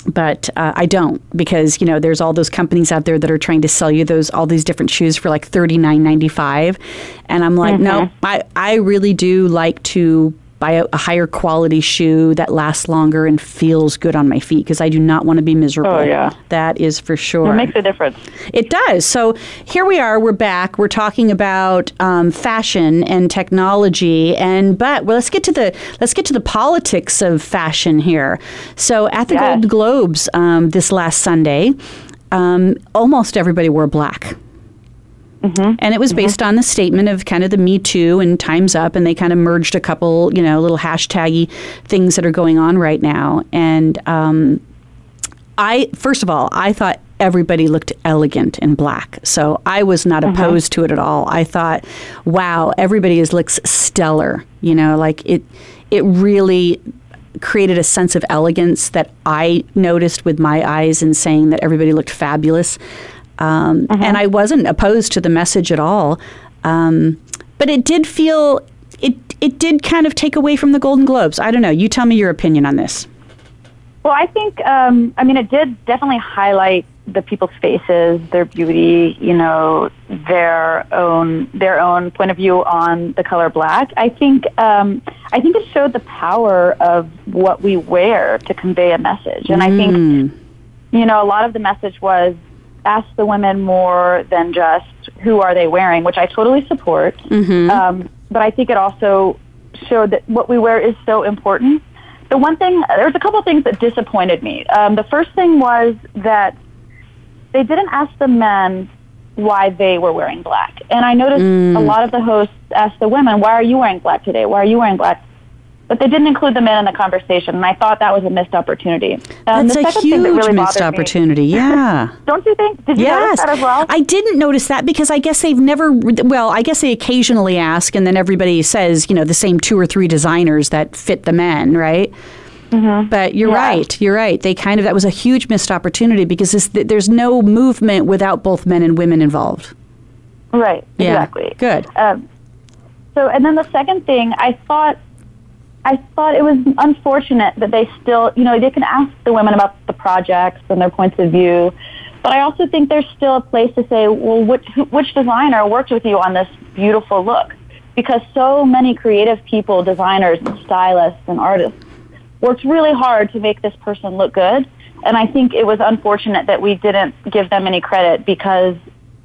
but uh, I don't because you know there's all those companies out there that are trying to sell you those all these different shoes for like thirty nine ninety five, and I'm like, no, I I really do like to buy a, a higher quality shoe that lasts longer and feels good on my feet because I do not want to be miserable. Oh, yeah. that is for sure. It makes a difference. It does. So here we are. We're back. We're talking about um, fashion and technology, and but well, let's get to the let's get to the politics of fashion here. So at the Yes. Golden Globes um, this last Sunday, um, almost everybody wore black. Mm-hmm. And it was mm-hmm. based on the statement of kind of the Me Too and Time's Up, and they kind of merged a couple, you know, little hashtaggy things that are going on right now. And um, I first of all, I thought everybody looked elegant in black. So I was not mm-hmm. opposed to it at all. I thought, wow, everybody is looks stellar. You know, like it it really created a sense of elegance that I noticed with my eyes in saying that everybody looked fabulous. Um, And I wasn't opposed to the message at all. Um, but it did feel it it did kind of take away from the Golden Globes. I don't know. You tell me your opinion on this. Well, I think, um, I mean, it did definitely highlight the people's faces, their beauty, you know, their own their own point of view on the color black. I think um, I think it showed the power of what we wear to convey a message, and I think you know a lot of the message was ask the women more than just who are they wearing, which I totally support. Um, but I think it also showed that what we wear is so important. The one thing, there's a couple things that disappointed me. Um, the first thing was that they didn't ask the men why they were wearing black. And I noticed a lot of the hosts asked the women, why are you wearing black today? Why are you wearing black? But they didn't include the men in the conversation, and I thought that was a missed opportunity. Um, That's the a huge thing that really missed bothered me- opportunity. Yeah. (laughs) don't you think? Did you yes. notice that as well? I didn't notice that because I guess they've never, well, I guess they occasionally ask, and then everybody says, you know, the same two or three designers that fit the men, right? Mm-hmm. But you're. Yeah. right. You're right. They kind of, that was a huge missed opportunity because this, there's no movement without both men and women involved. right. Yeah. Exactly. Good. Um, so, and then the second thing, I thought, I thought it was unfortunate that they still, you know, they can ask the women about the projects and their points of view, but I also think there's still a place to say, well, which which designer worked with you on this beautiful look? Because so many creative people, designers and stylists and artists, worked really hard to make this person look good. And I think it was unfortunate that we didn't give them any credit because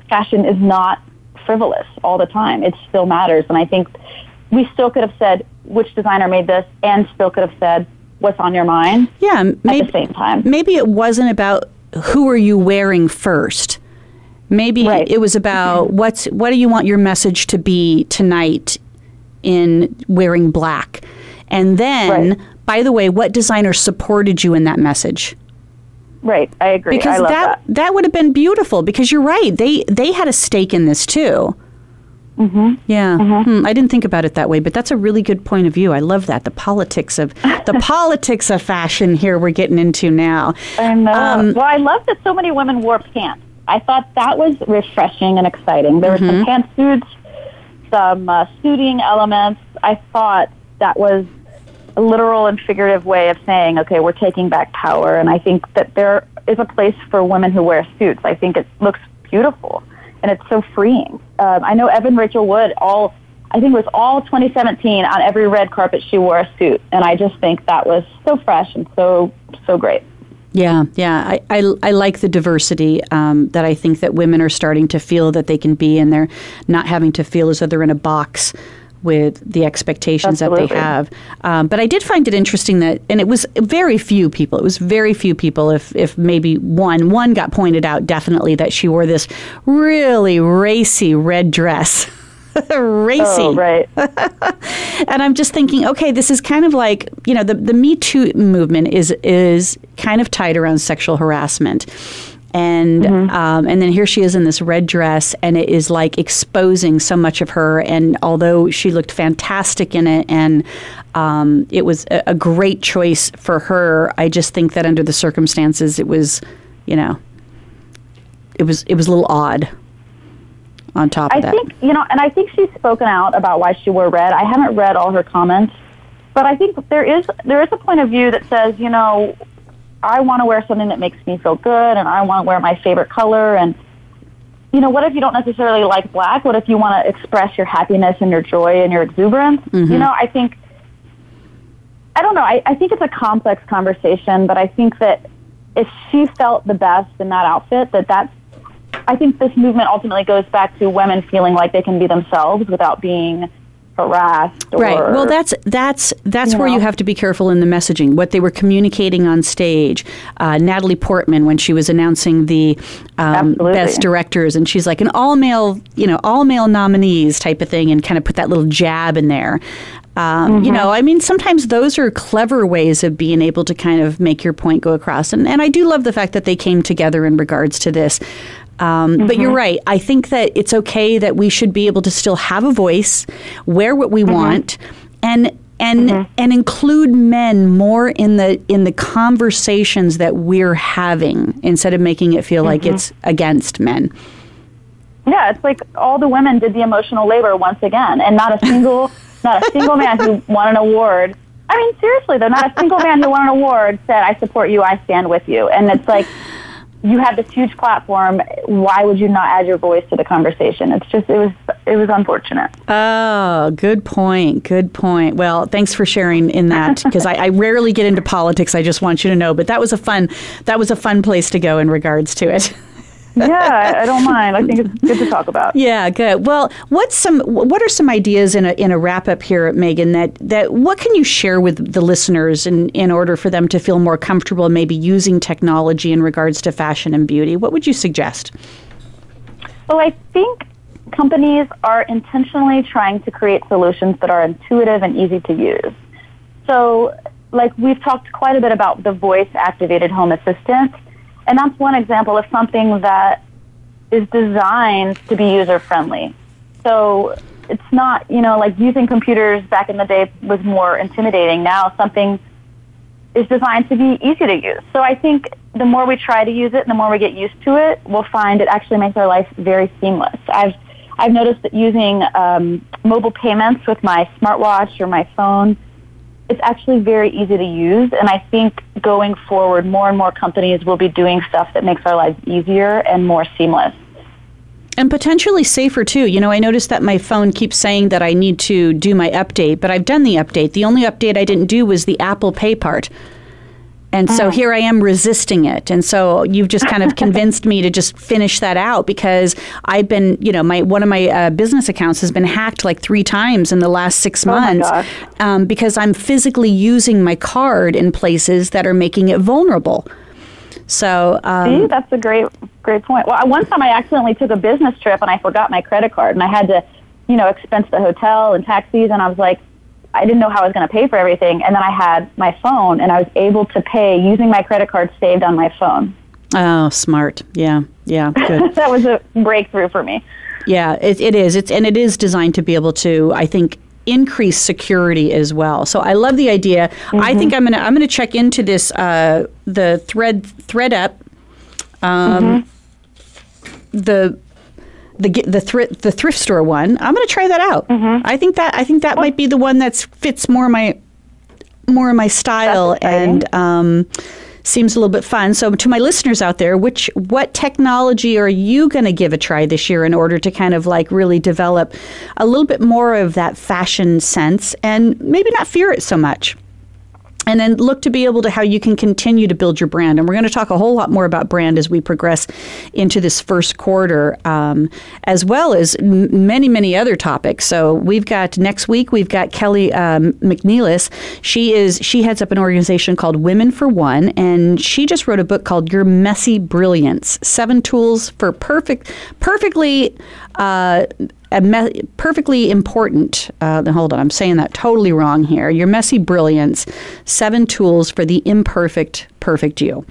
fashion is not frivolous all the time. It still matters. And I think we still could have said which designer made this and still could have said what's on your mind Yeah. at Maybe, the same time. maybe it wasn't about who are you wearing first. Maybe Right. it was about (laughs) what's what do you want your message to be tonight in wearing black, and then Right. by the way, what designer supported you in that message? Right. I agree. Because I love that, that. that would have been beautiful. Because you're right, they they had a stake in this too. Mm-hmm. Yeah, Hmm, I didn't think about it that way, but that's a really good point of view. I love that the politics of the (laughs) politics of fashion here we're getting into now. And uh, Um, well, I love that so many women wore pants. I thought that was refreshing and exciting. There Mm-hmm. were some pantsuits, some uh, suiting elements. I thought that was a literal and figurative way of saying, okay, we're taking back power. And I think that there is a place for women who wear suits. I think it looks beautiful and it's so freeing. Um, I know Evan Rachel Wood all. I think it was all 2017 on every red carpet she wore a suit, and I just think that was so fresh and so so great. Yeah, yeah. I, I, I like the diversity um, that I think that women are starting to feel that they can be, and they're not having to feel as though they're in a box with the expectations that they have. Um, but I did find it interesting that, and it was very few people. It was very few people. If if maybe one one got pointed out definitely that she wore this really racy red dress. (laughs) racy. Oh, right. (laughs) and I'm just thinking, okay, this is kind of like you know the the Me Too movement is is kind of tied around sexual harassment. And Mm-hmm. um, and then here she is in this red dress, and it is like exposing so much of her. And although she looked fantastic in it, and um, it was a, a great choice for her, I just think that under the circumstances, it was, you know, it was it was a little odd. On top of I that, I think you know, and I think she's spoken out about why she wore red. I haven't read all her comments, but I think there is there is a point of view that says, you know, I want to wear something that makes me feel good, and I want to wear my favorite color, and you know, what if you don't necessarily like black? What if you want to express your happiness and your joy and your exuberance? You mm-hmm. know, I think I don't know. I, I think it's a complex conversation, but I think that if she felt the best in that outfit, that that's I think this movement ultimately goes back to women feeling like they can be themselves without being harassed. Or, Right. Well, that's that's that's where you have to be careful in the messaging. What they were communicating on stage. Uh, Natalie Portman, when she was announcing the um, best directors, and she's like an all male, you know, all male nominees type of thing, and kind of put that little jab in there. Um, You know, I mean, sometimes those are clever ways of being able to kind of make your point go across. And, and I do love the fact that they came together in regards to this. Um, But you're mm-hmm. right. I think that it's okay that we should be able to still have a voice, wear what we mm-hmm. want, and and mm-hmm. and include men more in the in the conversations that we're having instead of making it feel like it's against men. yeah, it's like all the women did the emotional labor once again, and not a single (laughs) not a single man who won an award. I mean, seriously, though, not a single man who won an award said, "I support you, I stand with you," and it's like. You have this huge platform. Why would you not add your voice to the conversation? It's just it was it was unfortunate. Oh, good point. Good point. Well, thanks for sharing in that because I, I rarely get into politics. I just want you to know. But that was a fun that was a fun place to go in regards to it. Yeah, I, I don't mind. I think it's good to talk about. Yeah, good. Well, what's some what are some ideas in a in a wrap up here, Megan? That that what can you share with the listeners in in order for them to feel more comfortable, maybe using technology in regards to fashion and beauty? What would you suggest? Well, I think companies are intentionally trying to create solutions that are intuitive and easy to use. So, like we've talked quite a bit about the voice activated home assistant, and that's one example of something that is designed to be user friendly. So, it's not, you know, like using computers back in the day was more intimidating. Now, something is designed to be easy to use. So I think the more we try to use it, the more we get used to it, we'll find it actually makes our life very seamless. I've I've noticed that using um, mobile payments with my smartwatch or my phone, it's actually very easy to use. And I think going forward, more and more companies will be doing stuff that makes our lives easier and more seamless. And potentially safer too. You know, I noticed that my phone keeps saying that I need to do my update, but I've done the update. The only update I didn't do was the Apple Pay part. And so here I am resisting it. And so you've just kind of (laughs) convinced me to just finish that out because I've been, you know, my one of my uh, business accounts has been hacked like three times in the last six months gosh. um, because I'm physically using my card in places that are making it vulnerable. So um, See, that's a great, great point. Well, one time I accidentally took a business trip and I forgot my credit card, and I had to, you know, expense the hotel and taxis, and I was like, I didn't know how I was going to pay for everything, and then I had my phone, and I was able to pay using my credit card saved on my phone. oh, smart. Yeah, yeah, good. (laughs) that was a breakthrough for me. Yeah, it, it is. It's and it is designed to be able to, I think, increase security as well. So I love the idea. I think I'm gonna I'm gonna check into this uh, the thread ThredUp. Um, The the the thrift the thrift store one. I'm gonna try that out. I think that I think that might be the one that fits more my more of my style and um, seems a little bit fun. So, to my listeners out there, which what technology are you going to give a try this year in order to kind of like really develop a little bit more of that fashion sense and maybe not fear it so much? And then look to be able to how you can continue to build your brand. And we're going to talk a whole lot more about brand as we progress into this first quarter, um, as well as m- many, many other topics. So we've got next week we've got Kelly um, McNelis. She is she heads up an organization called Women for One, and she just wrote a book called Your Messy Brilliance: Seven Tools for Perfect, Perfectly. Uh, me- perfectly important. Uh, hold on, I'm saying that totally wrong here. Your messy brilliance, seven tools for the imperfect, perfect you.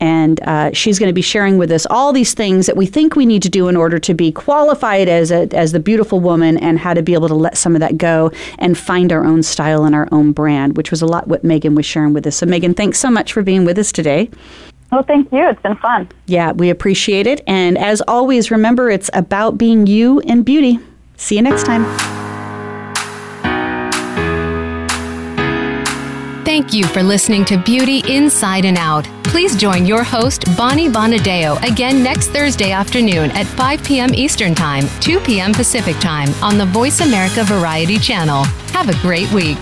And uh, she's going to be sharing with us all these things that we think we need to do in order to be qualified as a, as the beautiful woman, and how to be able to let some of that go and find our own style and our own brand, which was a lot what Megan was sharing with us. So, Megan, thanks so much for being with us today. Well, thank you. It's been fun. Yeah, we appreciate it. And as always, remember it's about being you and beauty. See you next time. Thank you for listening to Beauty Inside and Out. Please join your host, Bonnie Bonadeo, again next Thursday afternoon at 5 p.m. Eastern Time, 2 p.m. Pacific Time on the Voice America Variety Channel. Have a great week.